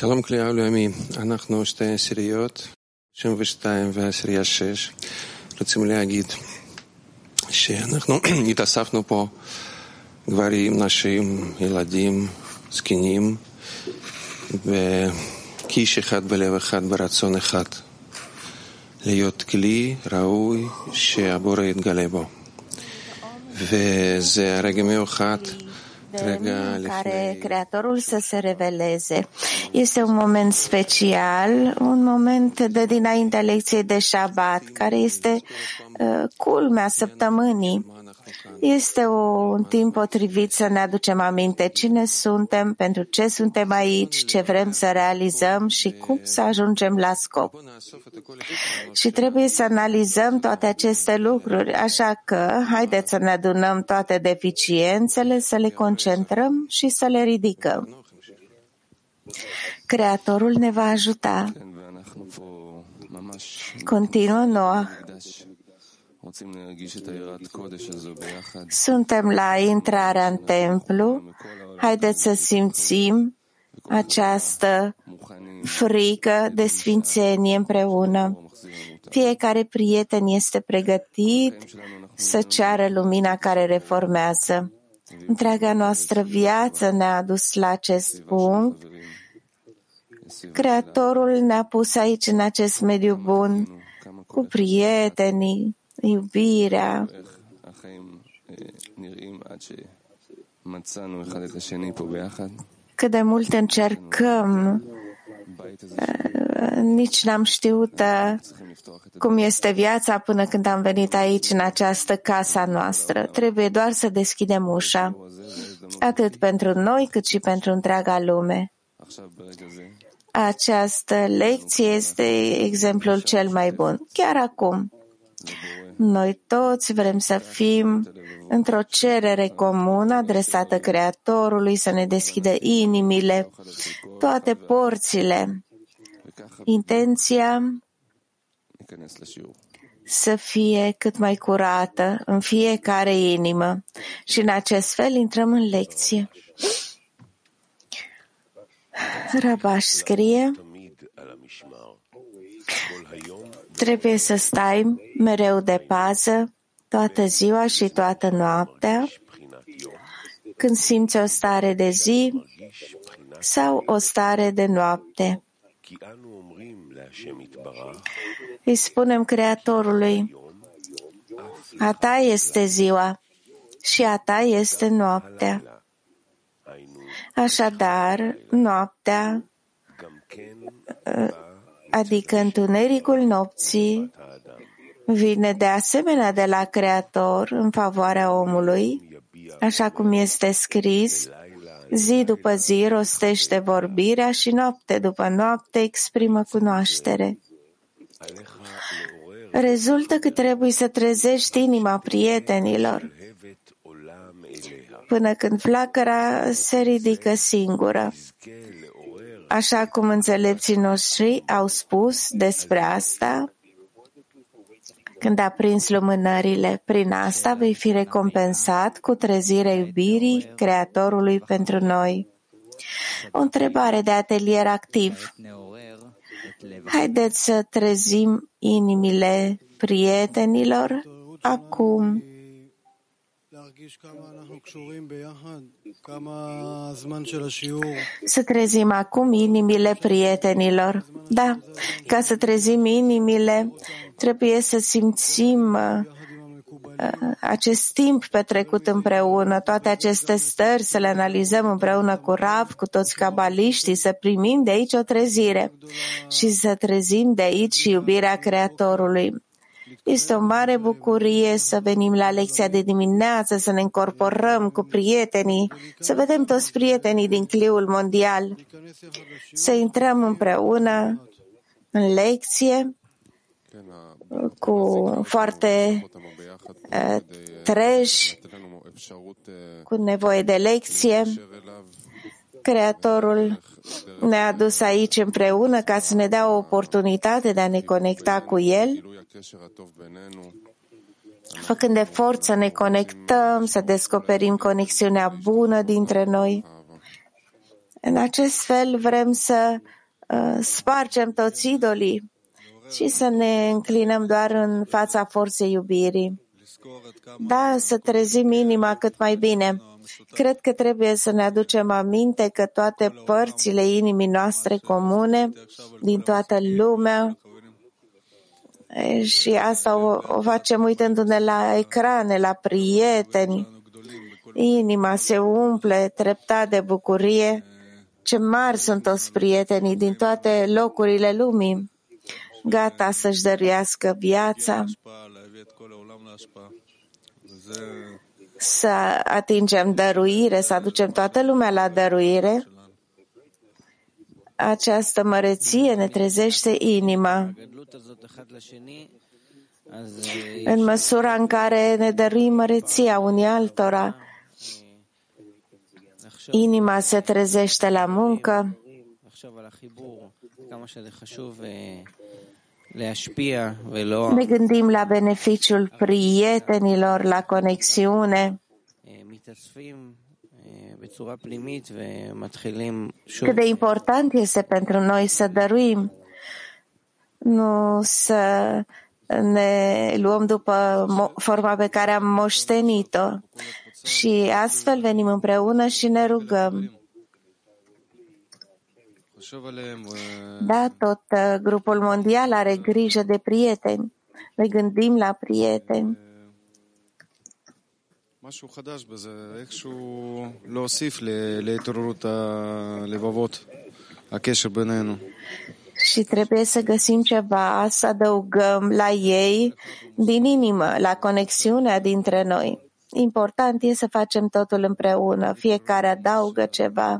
שלום כליאה ולאמי, אנחנו שתי עשיריות, 32 ועשירייה 6. רוצים להגיד שאנחנו התאספנו פה גברים, נשים, ילדים, זקנים, כאיש אחד בלב אחד ברצון אחד, להיות כלי ראוי שהבורא יתגלה בו. וזה הרגע מיוחד în care Creatorul să se reveleze. Este un moment special, un moment de dinaintea lecției de Shabbat, care este uh, culmea săptămânii. Este o, un timp potrivit să ne aducem aminte cine suntem, pentru ce suntem aici, ce vrem să realizăm și cum să ajungem la scop. Și trebuie să analizăm toate aceste lucruri, așa că haideți să ne adunăm toate deficiențele, să le concentrăm și să le ridicăm. Creatorul ne va ajuta. Continuă Noah. Suntem la intrarea în templu. Haideți să simțim această frică de sfințenie împreună. Fiecare prieten este pregătit să ceară lumina care reformează. Întreaga noastră viață ne-a adus la acest punct. Creatorul ne-a pus aici, în acest mediu bun, cu prietenii, iubirea. Cât de mult încercăm, nici n-am știut cum este viața până când am venit aici, în această casa noastră. Trebuie doar să deschidem ușa, atât pentru noi cât și pentru întreaga lume. Această lecție este exemplul cel mai bun, chiar acum. Noi toți vrem să fim într-o cerere comună adresată Creatorului, să ne deschidă inimile, toate porțile. Intenția să fie cât mai curată în fiecare inimă și în acest fel intrăm în lecție. Rabaș scrie Trebuie să stai mereu de pază toată ziua și toată noaptea când simți o stare de zi sau o stare de noapte. Îi spunem Creatorului, a ta este ziua și a ta este noaptea. Așadar, noaptea adică întunericul nopții, vine de asemenea de la Creator în favoarea omului, așa cum este scris, zi după zi rostește vorbirea și noapte după noapte exprimă cunoaștere. Rezultă că trebuie să trezești inima prietenilor până când flacăra se ridică singură așa cum înțelepții noștri au spus despre asta, când a prins lumânările, prin asta vei fi recompensat cu trezirea iubirii Creatorului pentru noi. O întrebare de atelier activ. Haideți să trezim inimile prietenilor acum să trezim acum inimile prietenilor. Da, ca să trezim inimile, trebuie să simțim uh, acest timp petrecut împreună, toate aceste stări, să le analizăm împreună cu Rav, cu toți cabaliștii, să primim de aici o trezire și să trezim de aici iubirea Creatorului. Este o mare bucurie să venim la lecția de dimineață, să ne încorporăm cu prietenii, să vedem toți prietenii din cliul mondial, să intrăm împreună în lecție cu foarte uh, treji, cu nevoie de lecție. Creatorul ne-a adus aici împreună ca să ne dea o oportunitate de a ne conecta cu El făcând efort să ne conectăm, să descoperim conexiunea bună dintre noi, În acest fel vrem să uh, spargem toți idolii și să ne înclinăm doar în fața forței iubirii. Da, să trezim inima cât mai bine. Cred că trebuie să ne aducem aminte că toate părțile inimii noastre comune din toată lumea și asta o, o facem uitându-ne la ecrane, la prieteni. Inima se umple treptat de bucurie. Ce mari sunt toți prietenii din toate locurile lumii, gata să-și dăruiască viața să atingem dăruire, să aducem toată lumea la dăruire, această măreție ne trezește inima. În măsura în care ne dăruim măreția unii altora, inima se trezește la muncă, ne gândim la beneficiul prietenilor, la conexiune. Cât de important este pentru noi să dăruim, nu să ne luăm după forma pe care am moștenit-o. Și astfel venim împreună și ne rugăm. Da, tot uh, grupul mondial are grijă de prieteni. Ne gândim la prieteni. משהו חדש בזה, איכשהו להוסיף להתעוררות הלבבות, הקשר בינינו. Și trebuie să găsim ceva, să adăugăm la ei din inimă, la conexiunea dintre noi. Important e să facem totul împreună, fiecare adaugă ceva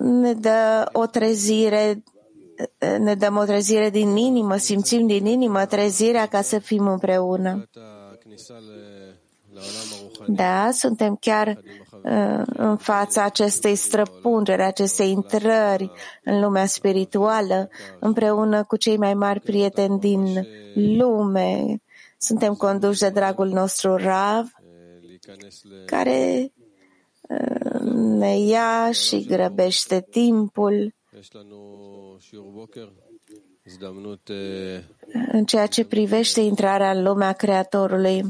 ne dă o trezire, ne dăm o trezire din inimă, simțim din inimă trezirea ca să fim împreună. Da, suntem chiar uh, în fața acestei străpungeri, acestei intrări în lumea spirituală, împreună cu cei mai mari prieteni din lume. Suntem conduși de dragul nostru Rav, care ne ia și grăbește timpul. În ceea ce privește intrarea în lumea Creatorului,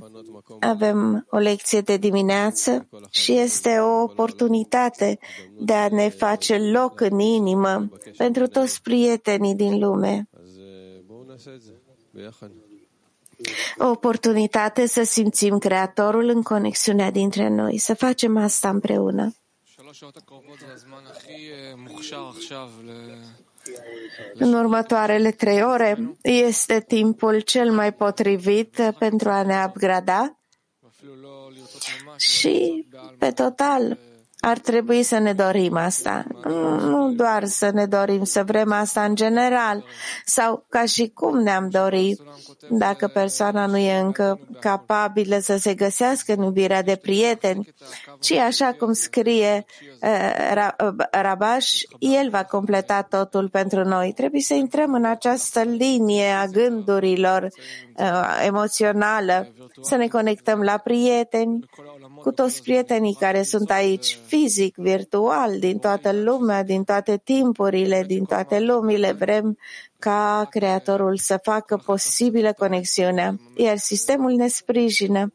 avem o lecție de dimineață și este o oportunitate de a ne face loc în inimă pentru toți prietenii din lume o oportunitate să simțim Creatorul în conexiunea dintre noi, să facem asta împreună. În următoarele trei ore este timpul cel mai potrivit pentru a ne upgrada și, pe total, ar trebui să ne dorim asta. Nu doar să ne dorim, să vrem asta în general sau ca și cum ne-am dorit dacă persoana nu e încă capabilă să se găsească în iubirea de prieteni, ci așa cum scrie uh, Rabaș, el va completa totul pentru noi. Trebuie să intrăm în această linie a gândurilor uh, emoțională, să ne conectăm la prieteni, cu toți prietenii care sunt aici, fizic, virtual, din toată lumea, din toate timpurile, din toate lumile. Vrem ca Creatorul să facă posibilă conexiunea, iar sistemul ne sprijină.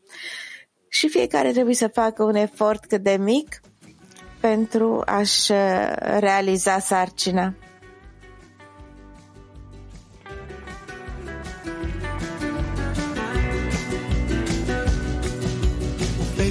Și fiecare trebuie să facă un efort cât de mic pentru a-și realiza sarcina.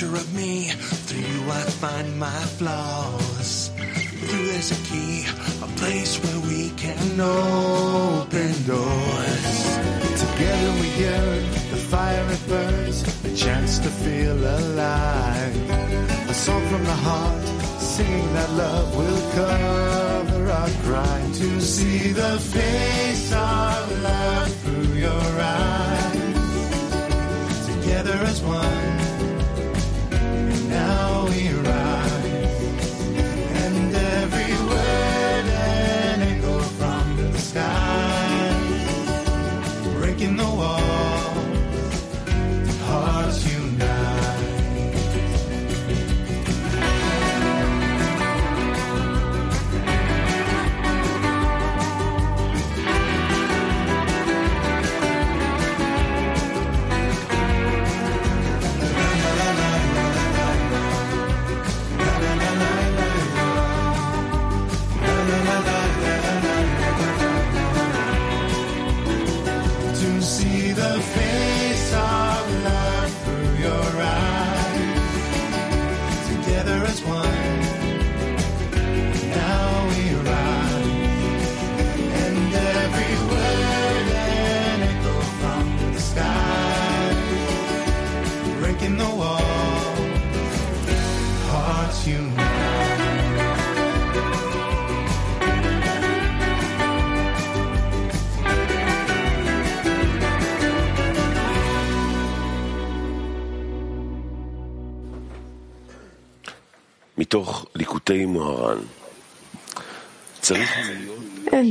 picture of me. Through you I find my flaws. Through is a key, a place where we can open doors. Together we yearn, the fire it burns, a chance to feel alive. A song from the heart, singing that love will cover our crime. To see the face of love through your eyes, together as one. The face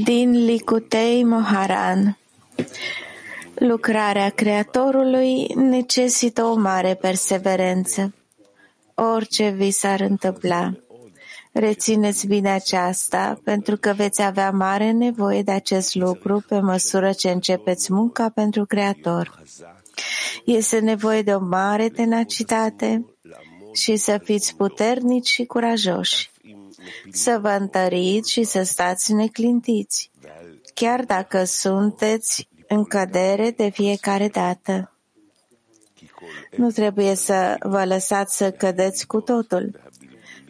Din Licutei Moharan. Lucrarea Creatorului necesită o mare perseverență. Orice vi s-ar întâmpla. Rețineți bine aceasta, pentru că veți avea mare nevoie de acest lucru pe măsură ce începeți munca pentru Creator. Este nevoie de o mare tenacitate și să fiți puternici și curajoși, să vă întăriți și să stați neclintiți, chiar dacă sunteți în cădere de fiecare dată. Nu trebuie să vă lăsați să cădeți cu totul,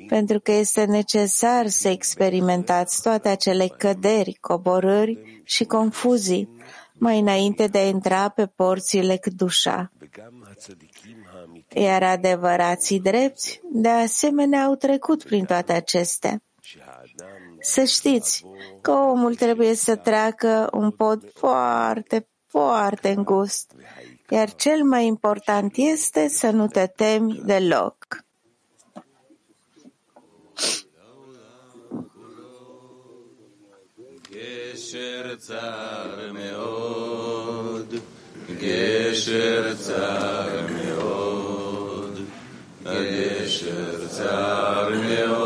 pentru că este necesar să experimentați toate acele căderi, coborâri și confuzii mai înainte de a intra pe porțile Cdușa. וגם הצדיקים האמיתיים Iar adevărații drepți, de asemenea, au trecut prin toate acestea. שהאדם Să știți că omul trebuie să treacă un pod foarte, foarte îngust, iar cel mai important este să nu te temi deloc. גשר צר מאוד, גשר צר Sarmil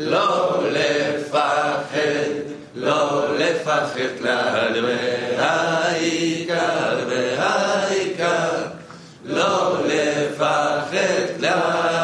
לא לפחד, לא לפחד כלל, והעיקר, והעיקר, לא לפחד תפילת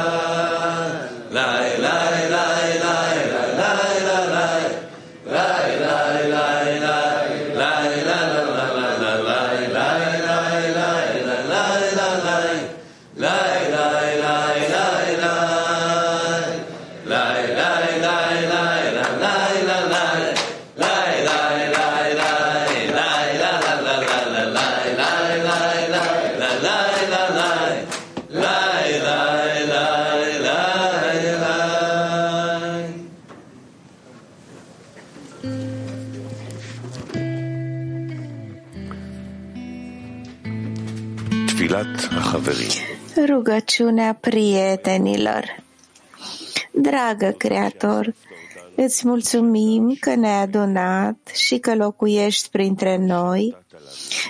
Rugăciunea prietenilor. Dragă Creator, îți mulțumim că ne-ai adunat și că locuiești printre noi.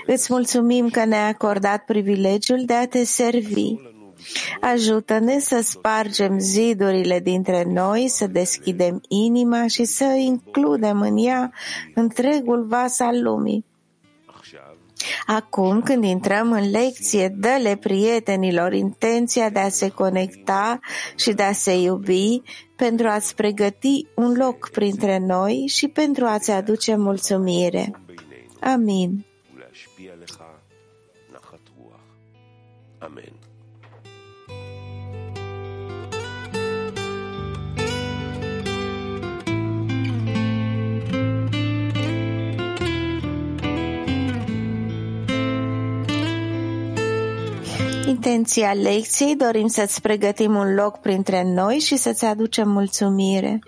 Îți mulțumim că ne-ai acordat privilegiul de a te servi. Ajută-ne să spargem zidurile dintre noi, să deschidem inima și să includem în ea întregul vas al lumii. Acum, când intrăm în lecție, dă-le prietenilor intenția de a se conecta și de a se iubi pentru a-ți pregăti un loc printre noi și pentru a-ți aduce mulțumire. Amin. Amen. Intenția lecției dorim să-ți pregătim un loc printre noi și să-ți aducem mulțumire.